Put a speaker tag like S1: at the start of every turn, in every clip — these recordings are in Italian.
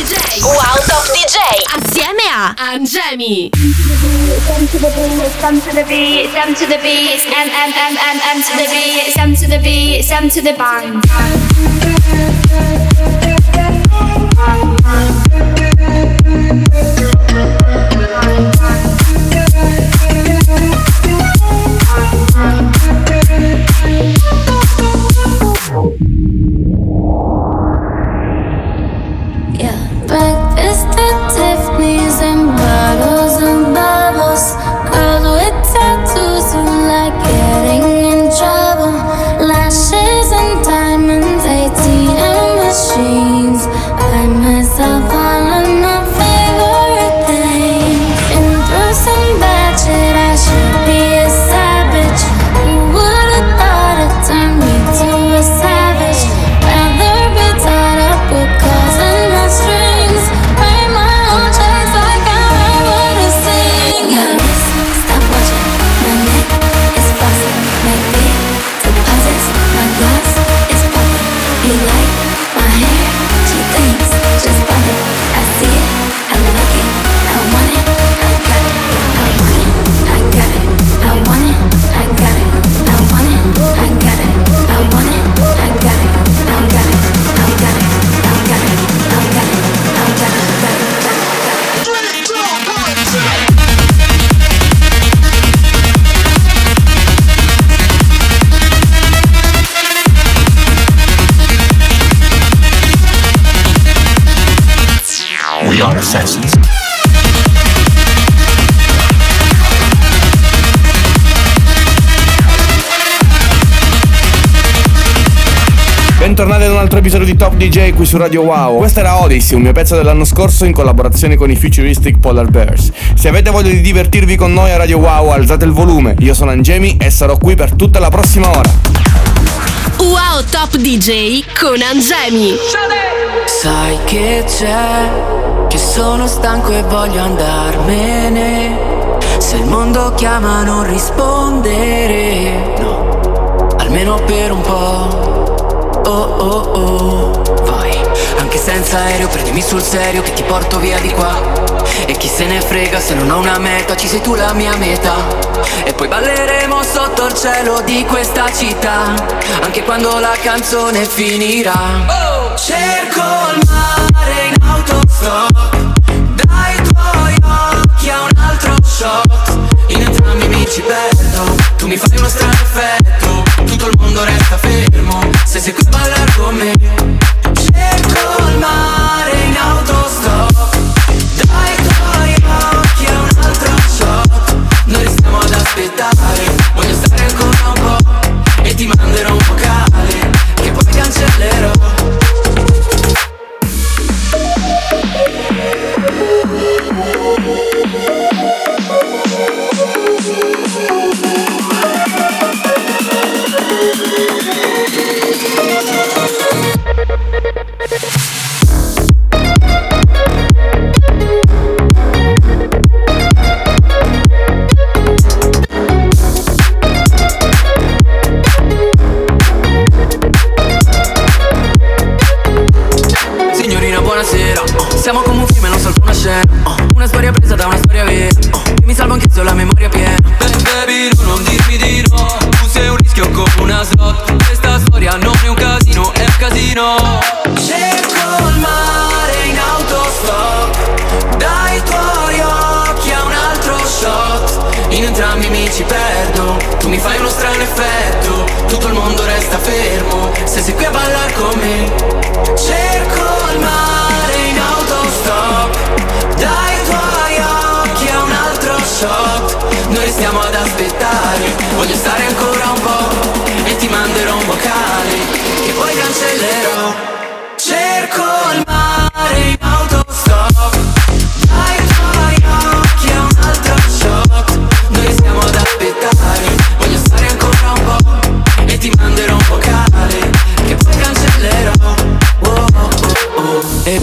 S1: DJ. Wow Top DJ. Assieme a Angemi.
S2: Some to the beat, some to the beat, some to the beat, and and and and and to the beat, some to the beat, some to the bang.
S3: bentornati episodio di Top DJ qui su Radio Wow. Questa era Odyssey, un mio pezzo dell'anno scorso in collaborazione con i Futuristic Polar Bears. Se avete voglia di divertirvi con noi a Radio Wow, alzate il volume. Io sono Angemi e sarò qui per tutta la prossima ora.
S1: Wow Top DJ con Angemi.
S4: Sai che c'è, che sono stanco e voglio andarmene. Se il mondo chiama non rispondere, no, almeno per un po' oh oh oh. Vai, anche senza aereo prendimi sul serio che ti porto via di qua. E chi se ne frega se non ho una meta, ci sei tu la mia meta. E poi balleremo sotto il cielo di questa città Anche quando la canzone finirà. Oh! Cerco il mare in autostop Se sei qui stare ancora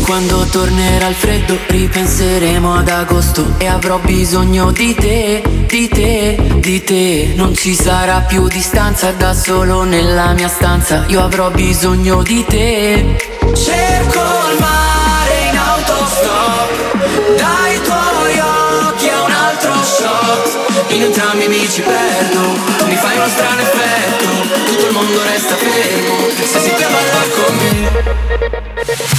S4: Quando tornerà il freddo ripenseremo ad agosto. E avrò bisogno di te, di te, di te. Non ci sarà più distanza da solo nella mia stanza. Io avrò bisogno di te. Cerco il mare in autostop. Dai tuoi occhi a un altro shot. In entrambi mi ci perdo. Mi fai uno strano effetto. Tutto il mondo resta fermo. Se si chiama con me.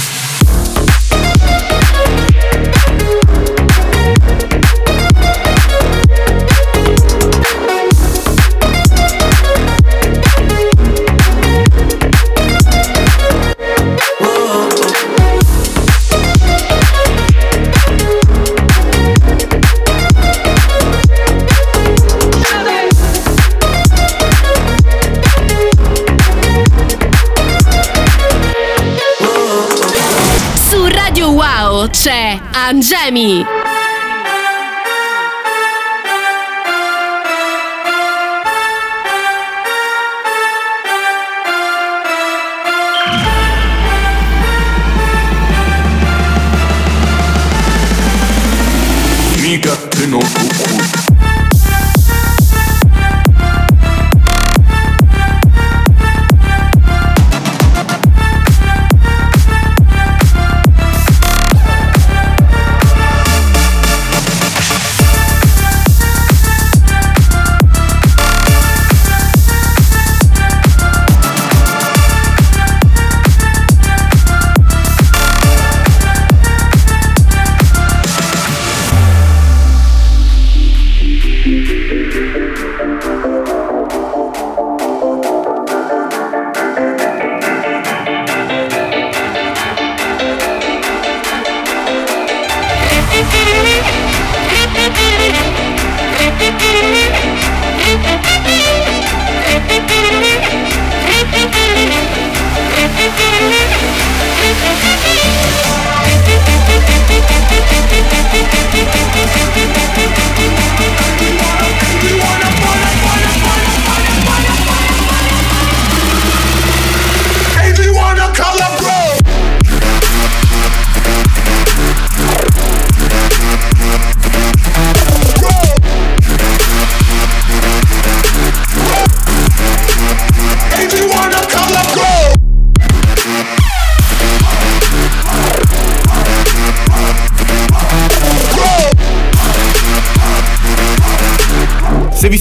S1: C'è Angemi.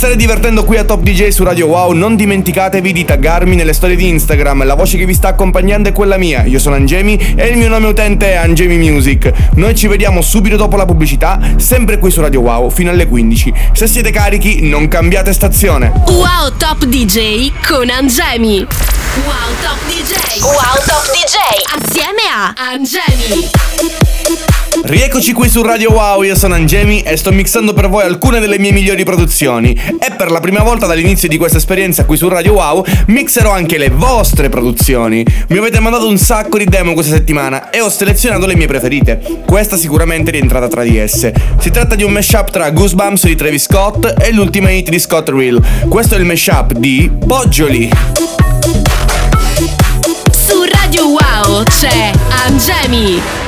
S5: State divertendo qui a Top DJ su Radio Wow, non dimenticatevi di taggarmi nelle storie di Instagram. La voce che vi sta accompagnando è quella mia. Io sono Angemi e il mio nome utente è Angemi Music. Noi ci vediamo subito dopo la pubblicità, sempre qui su Radio Wow, fino alle 15. Se siete carichi, non cambiate stazione.
S1: Wow Top DJ con Angemi. Wow Top DJ.
S6: Wow Top DJ.
S1: Assieme a Angemi.
S5: Rieccoci qui su Radio Wow, io sono Angemi e sto mixando per voi alcune delle mie migliori produzioni. E per la prima volta dall'inizio di questa esperienza qui su Radio Wow, mixerò anche le vostre produzioni. Mi avete mandato un sacco di demo questa settimana e ho selezionato le mie preferite. Questa sicuramente è rientrata tra di esse. Si tratta di un mashup tra Goosebumps di Travis Scott e l'ultima hit di Scott Real. Questo è il mashup di Poggioli.
S1: Su Radio Wow c'è Angemi.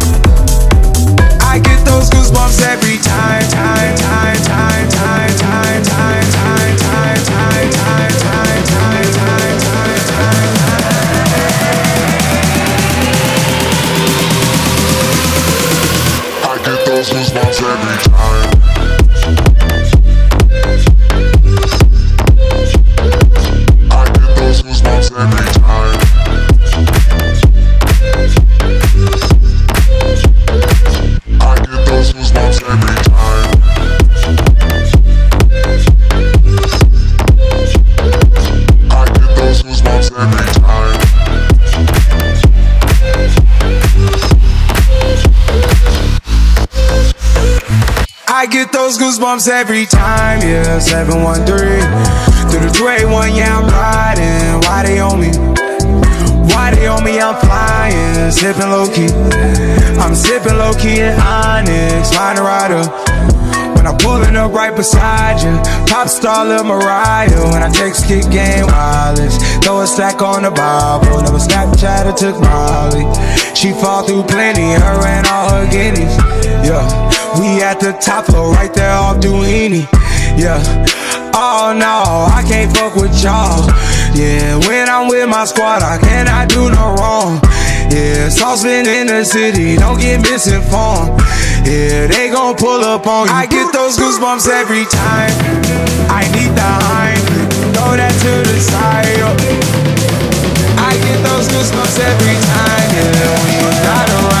S7: Goosebumps every time, time, time, time, time, goosebumps every time, yeah. 713 through the 281, yeah, I'm riding. Why they on me? Why they on me? I'm flying, sipping low key. I'm sipping low key in Onyx, a rider. when I'm pulling up right beside you. Pop star Lil Mariah when I text kick game wireless. Throw a stack on the Bible, never Snapchat or took Molly. She fall through plenty, her and all her guineas. Yeah, we at the top floor, right there off Duini. Yeah. Oh no, I can't fuck with y'all. Yeah, when I'm with my squad, I cannot do no wrong. Yeah, saucepan in the city, don't get misinformed. Yeah, they gon' pull up on you. I get those goosebumps every time. I need the Heimlich, throw that to the side. Yo. I get those goosebumps every time. Yeah, when you're not around,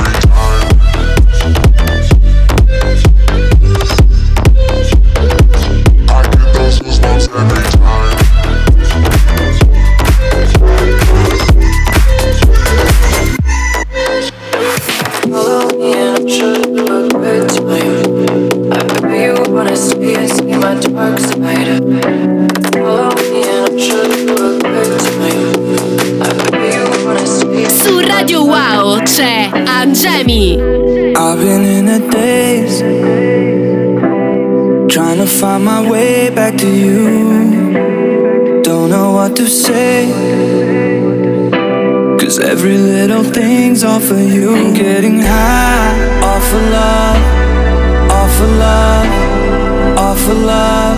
S1: Angemi.
S8: I've been in a daze, trying to find my way back to you. Don't know what to say, cause every little thing's off of you. I'm getting high off of love, off of love, off of love.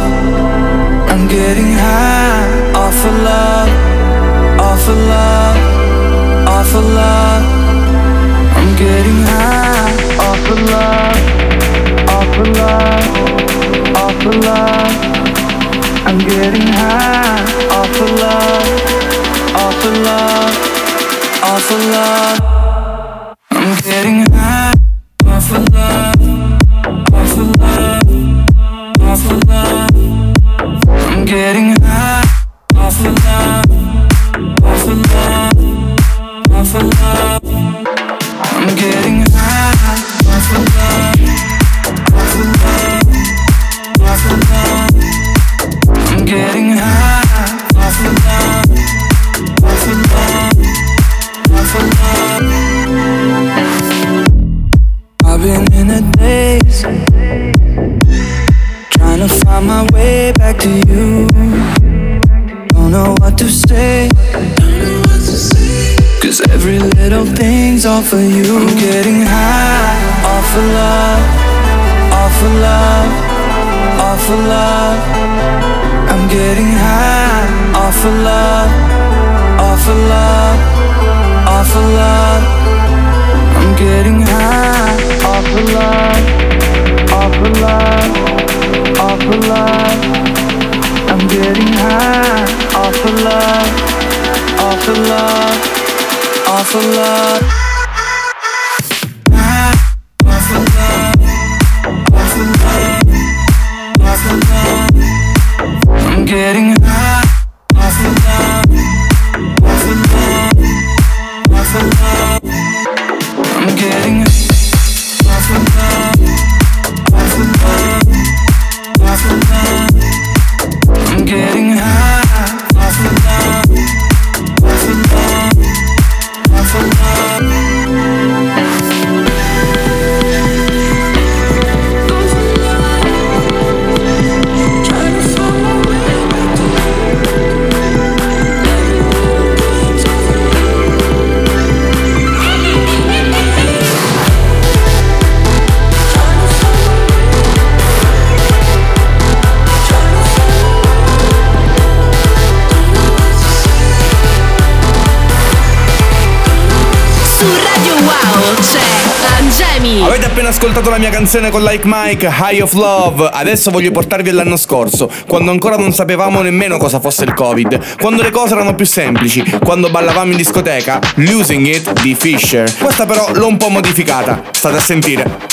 S8: I'm getting high off of love, off of love, off of love. I'm getting high off of love, off of love, off of love. I'm getting high off of love, off of love, off of love. Find my way back to you. Don't know what to say. Cause every little thing's off of you. I'm getting high off of love, off of love, off of love. I'm getting high off of love, off of love, off of love. I'm getting high off of love, off of love, off of love. I'm getting high off of love, off of love off of love.
S5: Appena ascoltato la mia canzone con Like Mike, High of Love. Adesso voglio portarvi all'anno scorso, quando ancora non sapevamo nemmeno cosa fosse il Covid, quando le cose erano più semplici, quando ballavamo in discoteca, Losing It di Fisher. Questa però l'ho un po' modificata. State a sentire.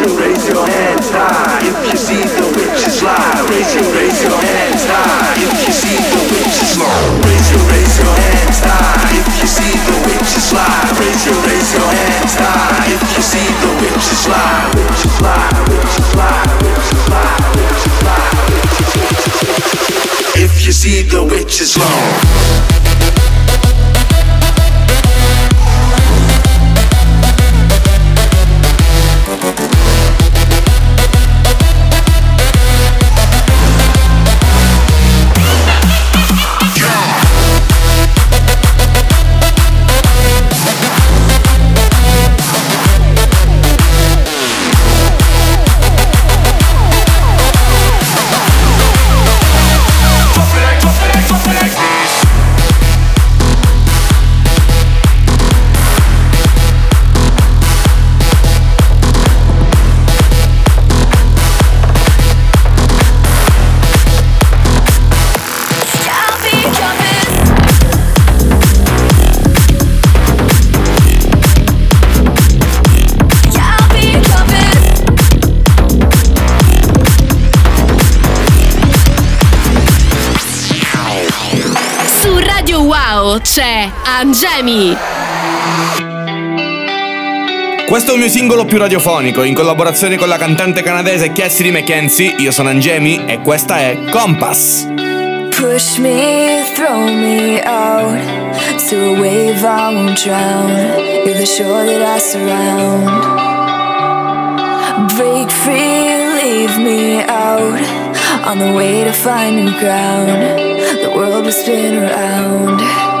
S9: lie. Raise your, hands high if you see the witches lie. Raise your, hands high if you see the witches lie. Raise your, hands high if you see the witches lie. Raise your, hands high if you see the witches lie. Witches lie, witches lie, witches lie, witches lie. If you see the witches long.
S1: Angemi.
S5: Questo è il mio singolo più radiofonico, in collaborazione con la cantante canadese Cassidy McKenzie. Io sono Angemi e questa è Compass.
S6: Push me, throw me out to a wave I won't drown. You're the shore that I surround. Break free, leave me out on the way to find new ground. The world will spin around.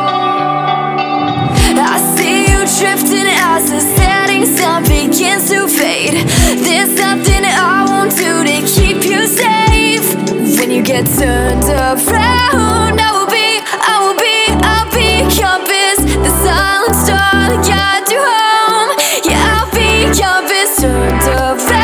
S6: I see you drifting as the setting sun begins to fade. There's nothing I won't do to keep you safe. When you get turned around, I will be, I will be, I'll be compass. The silent star guide you home. Yeah, I'll be compass turned around.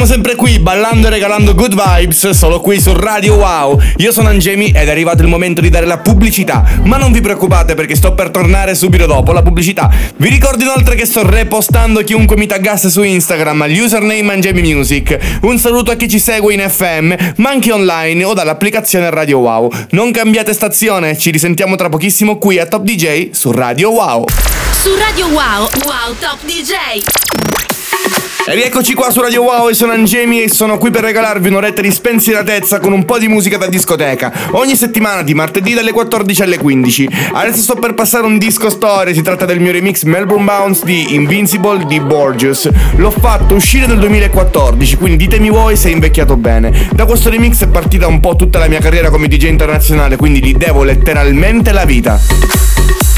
S5: Siamo sempre qui ballando e regalando good vibes solo qui su Radio Wow. Io sono Angemi ed è arrivato il momento di dare la pubblicità. Ma non vi preoccupate perché sto per tornare subito dopo la pubblicità. Vi ricordo inoltre che sto repostando chiunque mi taggasse su Instagram all'username Angemi Music. Un saluto a chi ci segue in FM, ma anche online o dall'applicazione Radio Wow. Non cambiate stazione, ci risentiamo tra pochissimo qui a Top DJ su Radio Wow.
S1: Su Radio Wow, Wow Top DJ.
S5: E rieccoci qua su Radio Wow, io sono Angemi e sono qui per regalarvi un'oretta di spensieratezza con un po' di musica da discoteca. Ogni settimana di martedì dalle 14 alle 15. Adesso sto per passare un disco storia, si tratta del mio remix Melbourne Bounce di Invincible di Borges. L'ho fatto uscire nel 2014, quindi ditemi voi se è invecchiato bene. Da questo remix è partita un po' tutta la mia carriera come DJ internazionale, quindi gli devo letteralmente la vita.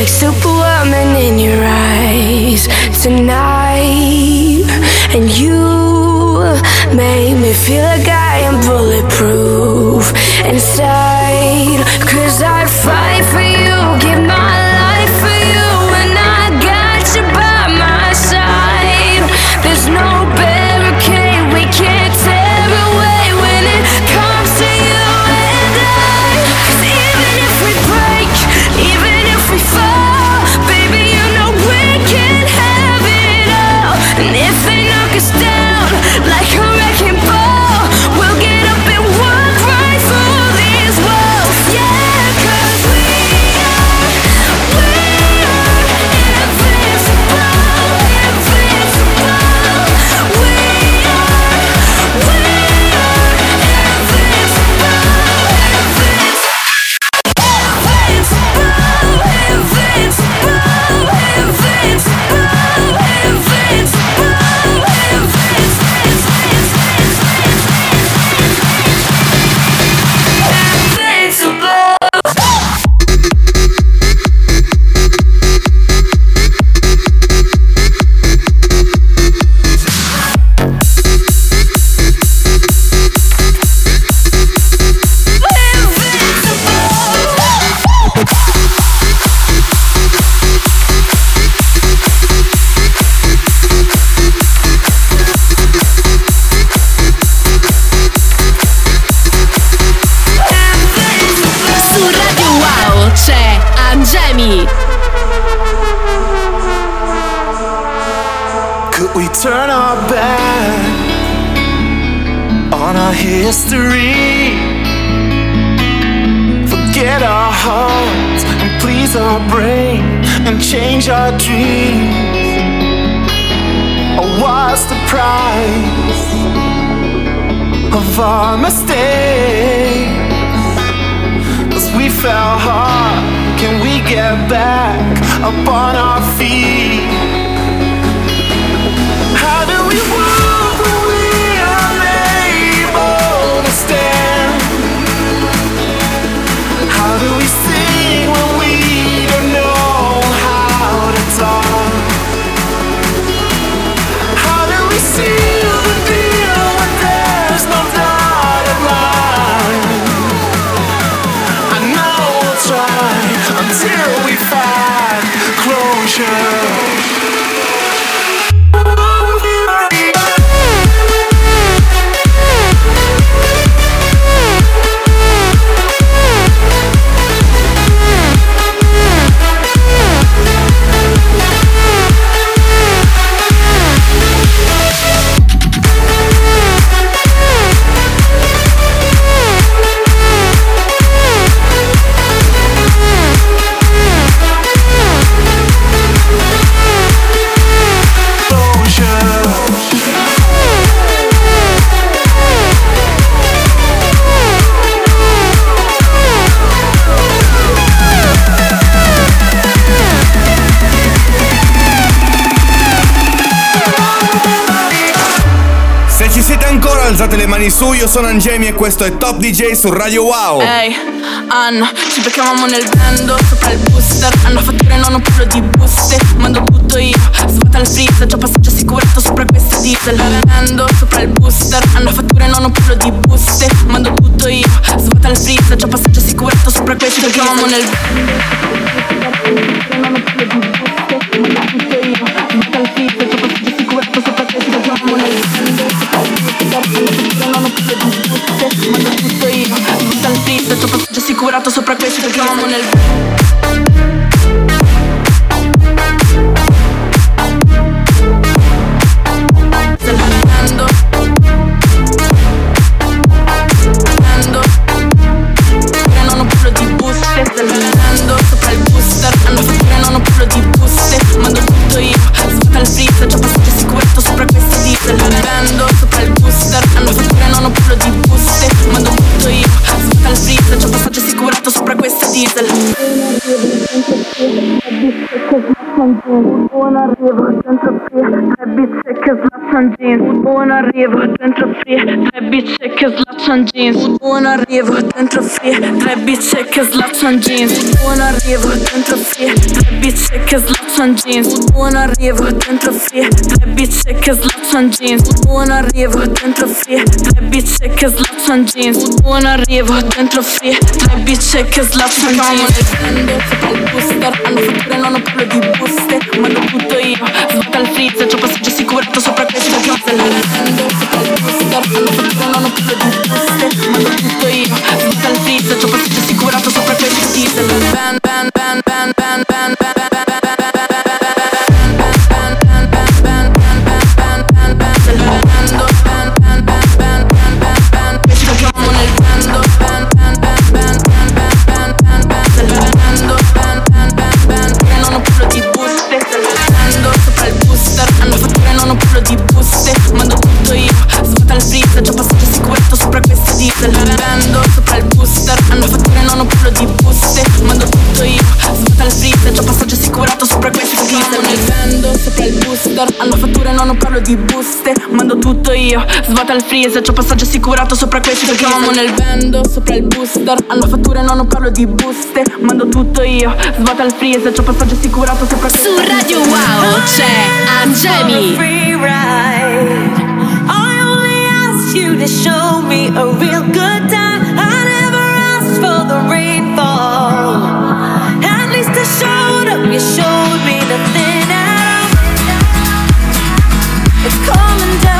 S6: Like superwoman in your eyes tonight, and you make me feel like upon us.
S5: Mani su, io sono Angemi e questo è Top DJ su Radio Wow.
S10: Ehi, Anno, ci beccavamo nel vendo Sopra il booster, hanno fatture non un pelo di buste Mando tutto io, svuota il freezer Già passaggio assicurato sopra questa diesel. Vendo sopra il booster, hanno fatture non un pelo di buste Mando tutto io, svuota il freezer Già passaggio assicurato sopra questa diesel. Ci beccavamo nel assicurato sopra questo Ci beccavamo nel sopra questa diesel Buon arrivo dentro free Tre bizze che slaccian jeans. Buon arrivo dentro free Tre bizze che slaccian jeans. Buon arrivo dentro free Tre bizze che slaccian jeans. Buon arrivo dentro free Tre bizze che slaccian jeans. Buon arrivo dentro free Tre bizze che slaccian jeans. Buon arrivo dentro free Tre bizze che slaccian jeans. Buon arrivo dentro free Tre bizze che slaccian jeans. sopra il booster Hanno fatture non ho pelo di buste. Mando tutto io. Svuota il freezer C'ho passaggio assicurato sopra questa diesel Vendo sopra il booster Hanno fatture non ho pelo di buste Mando booster Hanno fatture non ho pelo di buste Mando tutto io Svuota il freezer Già passaggio assicurato sopra questa Giochiamo nel vendo sopra il booster Hanno fatture non ho pelo di buste Mando tutto io Svuota il freezer C'ho passaggio assicurato sopra
S1: Su Radio Wow c'è Angemi.
S11: free ride. I only asked you to show me a real good It's coming down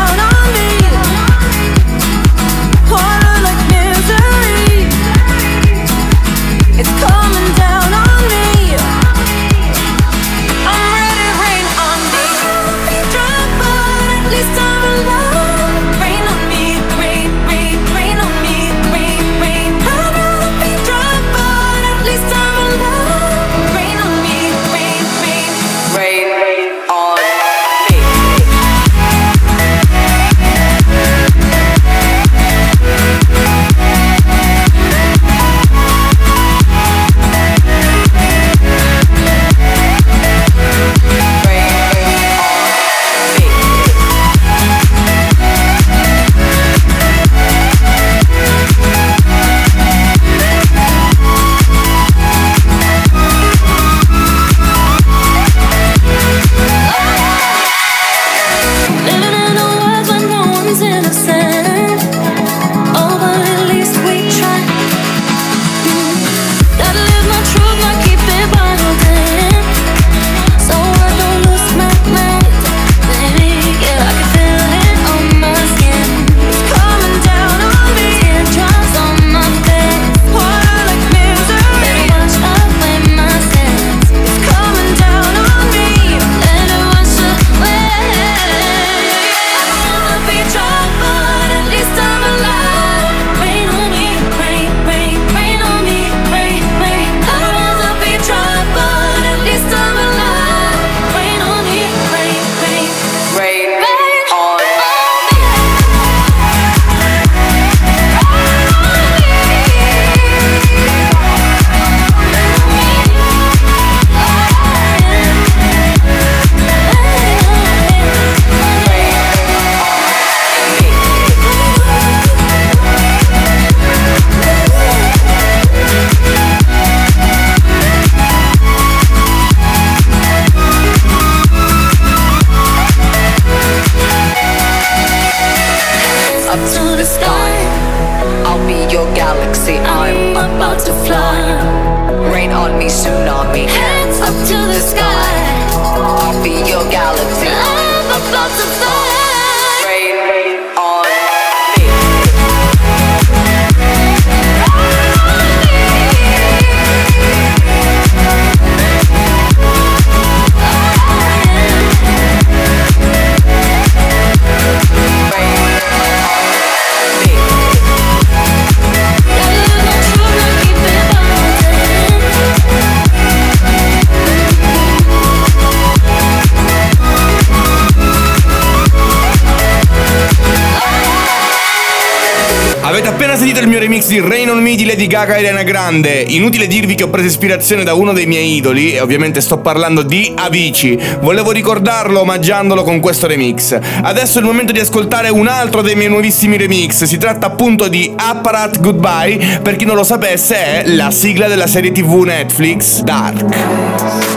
S5: remix di Rain on Me di Lady Gaga e Ariana Grande. Inutile dirvi che ho preso ispirazione da uno dei miei idoli, e ovviamente sto parlando di Avicii. Volevo ricordarlo omaggiandolo con questo remix. Adesso è il momento di ascoltare un altro dei miei nuovissimi remix. Si tratta appunto di Apparat Goodbye. Per chi non lo sapesse, è la sigla della serie TV Netflix Dark.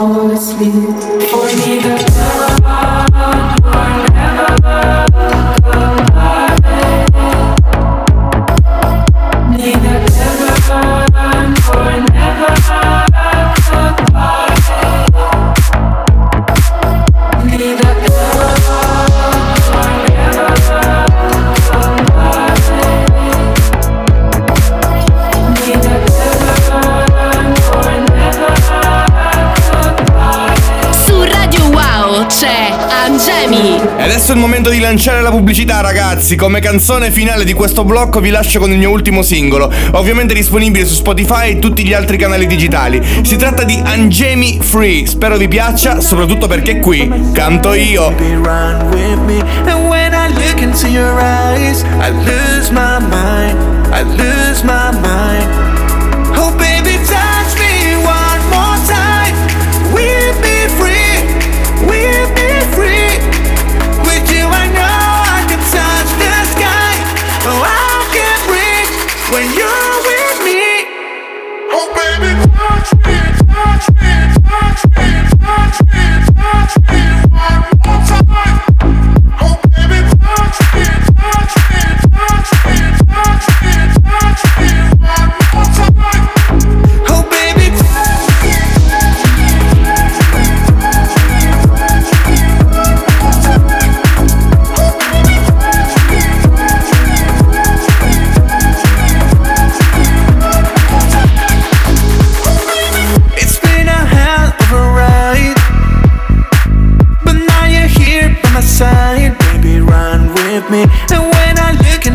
S1: волослів.
S5: E adesso è il momento di lanciare la pubblicità, ragazzi. Come canzone finale di questo blocco vi lascio con il mio ultimo singolo, ovviamente disponibile su Spotify e tutti gli altri canali digitali. Si tratta di Angemi Free. Spero vi piaccia, soprattutto perché qui canto io.
S12: I lose my mind. I lose my mind. Yeah.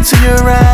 S12: to your eyes.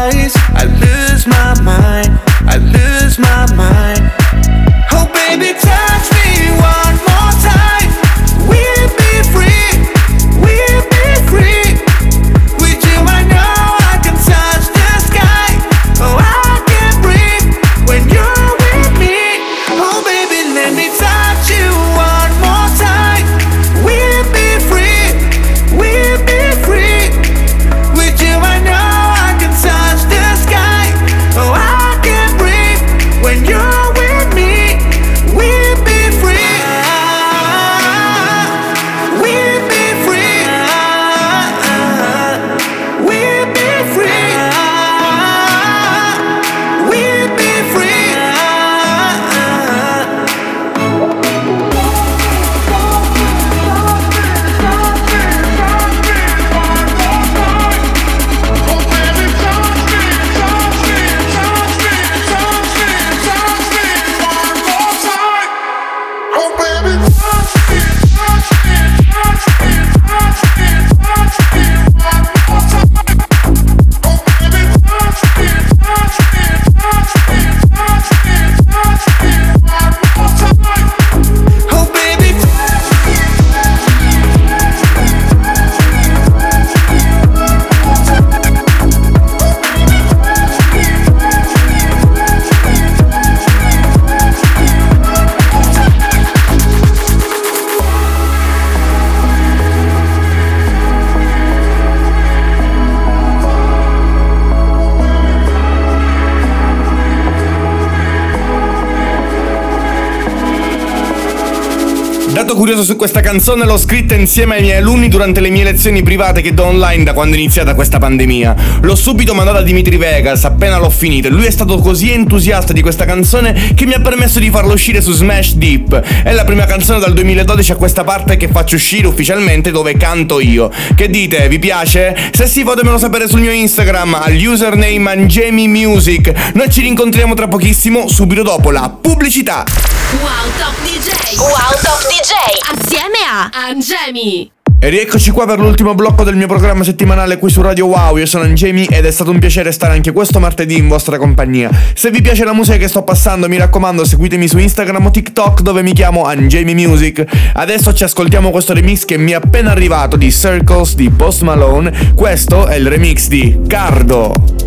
S5: Dato curioso su questa canzone l'ho scritta insieme ai miei alunni durante le mie lezioni private che do online da quando è iniziata questa pandemia. L'ho subito mandata a Dimitri Vegas appena l'ho finita e lui è stato così entusiasta di questa canzone che mi ha permesso di farla uscire su Smash Deep. È la prima canzone dal 2012 a questa parte che faccio uscire ufficialmente dove canto io. Che dite, vi piace? Se sì fatemelo sapere sul mio Instagram al username Angemi Music. Noi ci rincontriamo tra pochissimo subito dopo la pubblicità.
S1: Wow Top DJ. Wow Top DJ. Assieme a Angemi.
S5: E rieccoci qua per l'ultimo blocco del mio programma settimanale qui su Radio Wow. Io sono Angemi ed è stato un piacere stare anche questo martedì in vostra compagnia. Se vi piace la musica che sto passando, mi raccomando, seguitemi su Instagram o TikTok dove mi chiamo Angemi Music. Adesso ci ascoltiamo questo remix che mi è appena arrivato di Circles di Post Malone. Questo è il remix di Cardo.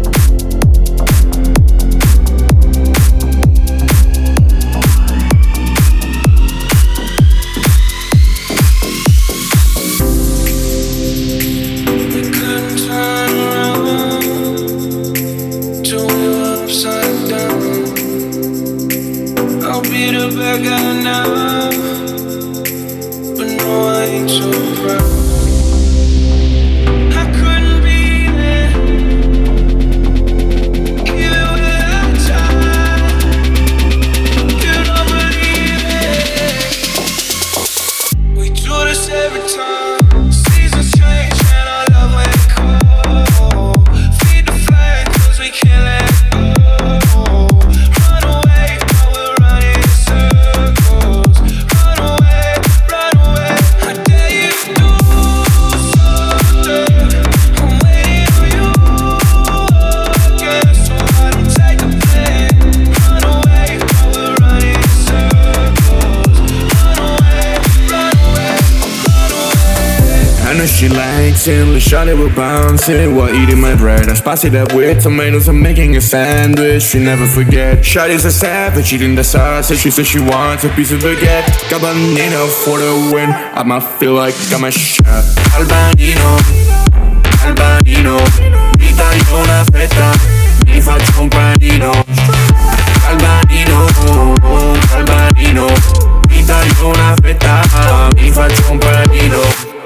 S12: forever. The
S5: shawty will bounce it while eating my bread. I spice it up with tomatoes, I'm making a sandwich. She never forget. Shawty's a savage, eating the sausage. She says she wants a piece of baguette. Cabanino for the win. I might feel like I'm a chef. Albanino, Albanino, mi taglio una fetta, mi faccio un panino. Albanino, Albanino, mi taglio una fetta, mi faccio un panino.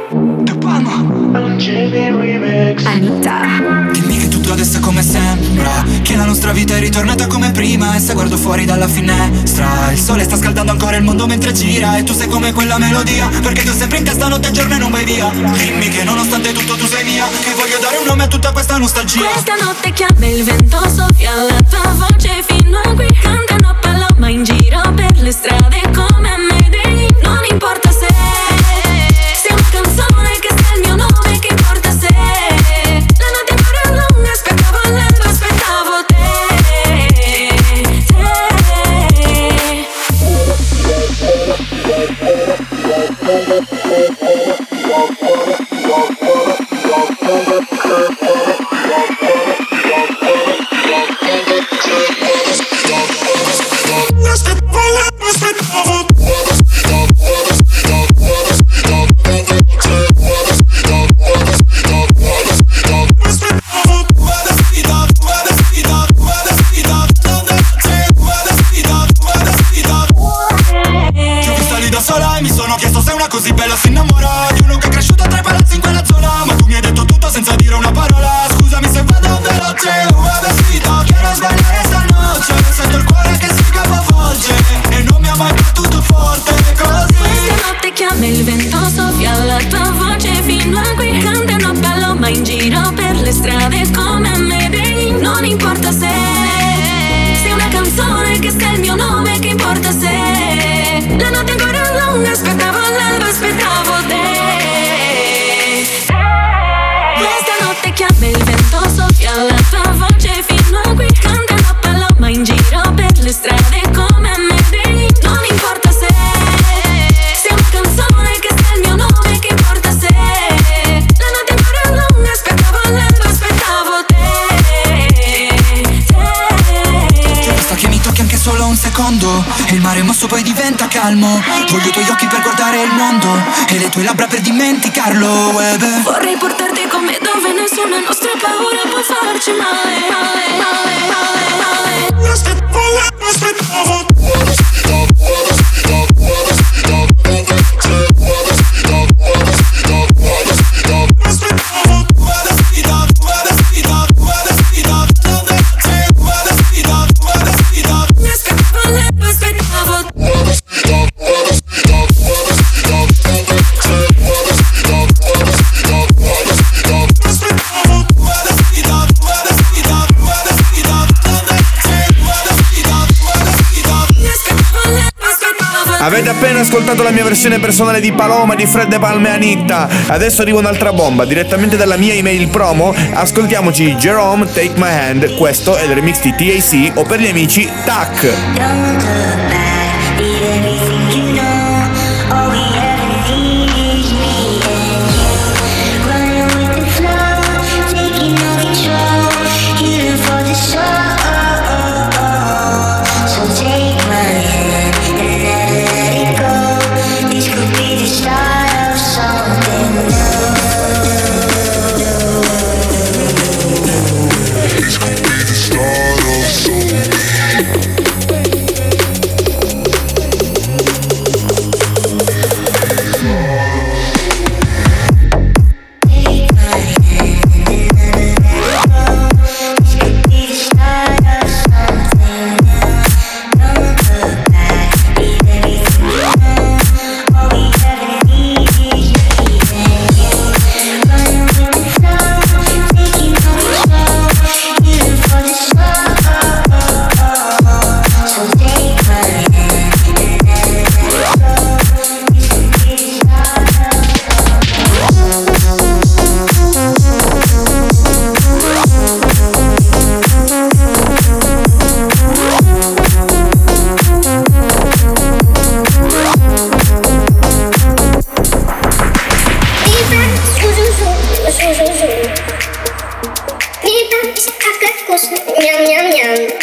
S13: Anita. Dimmi che tutto adesso è come sembra Che la nostra vita è ritornata come prima E se guardo fuori dalla finestra Il sole sta scaldando ancora il mondo mentre gira E tu sei come quella melodia Perché tu sempre in testa notte e giorno e non vai via. Dimmi che nonostante tutto tu sei mia Che voglio dare un nome a tutta questa nostalgia.
S6: Questa notte chiama il vento soffia la tua voce fino a qui. Cantano paloma in giro per le strade come strade come a Medellin Non importa se sei una canzone che sia il mio nome Che importa se la notte ancora è lunga Aspettavo l'alba, aspettavo te.
S13: C'è questa che mi tocchi anche solo un secondo E il mare mosso poi diventa calmo. Voglio i tuoi occhi per guardare il mondo E le tue labbra per dimenticarlo beh.
S6: Vorrei portarti con me dove nessuna nostra paura può farci male, male, male, male, male.
S14: I want Avete appena ascoltato la mia versione personale di Paloma di Fred De Palme e Anitta. Adesso arriva un'altra bomba, direttamente dalla mia email promo. Ascoltiamoci Jerome Take My Hand. Questo è il remix di TAC o per gli amici TAC.
S1: hoşunuza gidiyor. Birden şey işte kaklet koşun yam yam yam.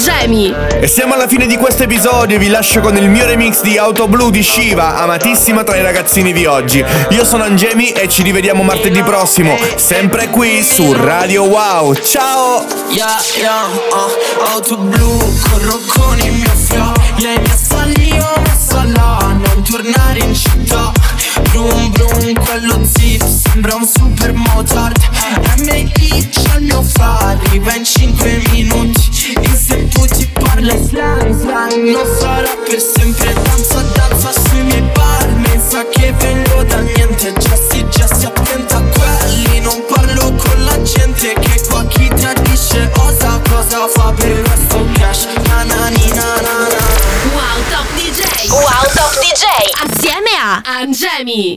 S1: Angemi.
S14: E siamo alla fine di questo episodio, vi lascio con il mio remix di Auto Blu di Shiva, amatissima tra i ragazzini di oggi. Io sono Angemi e ci rivediamo martedì prossimo, sempre qui su Radio Wow. Ciao!
S12: Yeah, yeah, uh, auto blu, corro con il mio flow Lei io mi assala, non tornare in città Brum brum, quello zip sembra un super Mozart M.I. c'ha il mio fare, arriva in 5 minuti slang, slang Non sarà per sempre, danza, danza sui miei palmi Sa che vengo da niente, gessi, gessi, attenta a quelli Non parlo con la gente che qua chi tradisce osa cosa fa per questo cash Na na ni na na na
S1: Wow Top DJ.
S15: Wow Top DJ.
S1: Assieme a Angemi.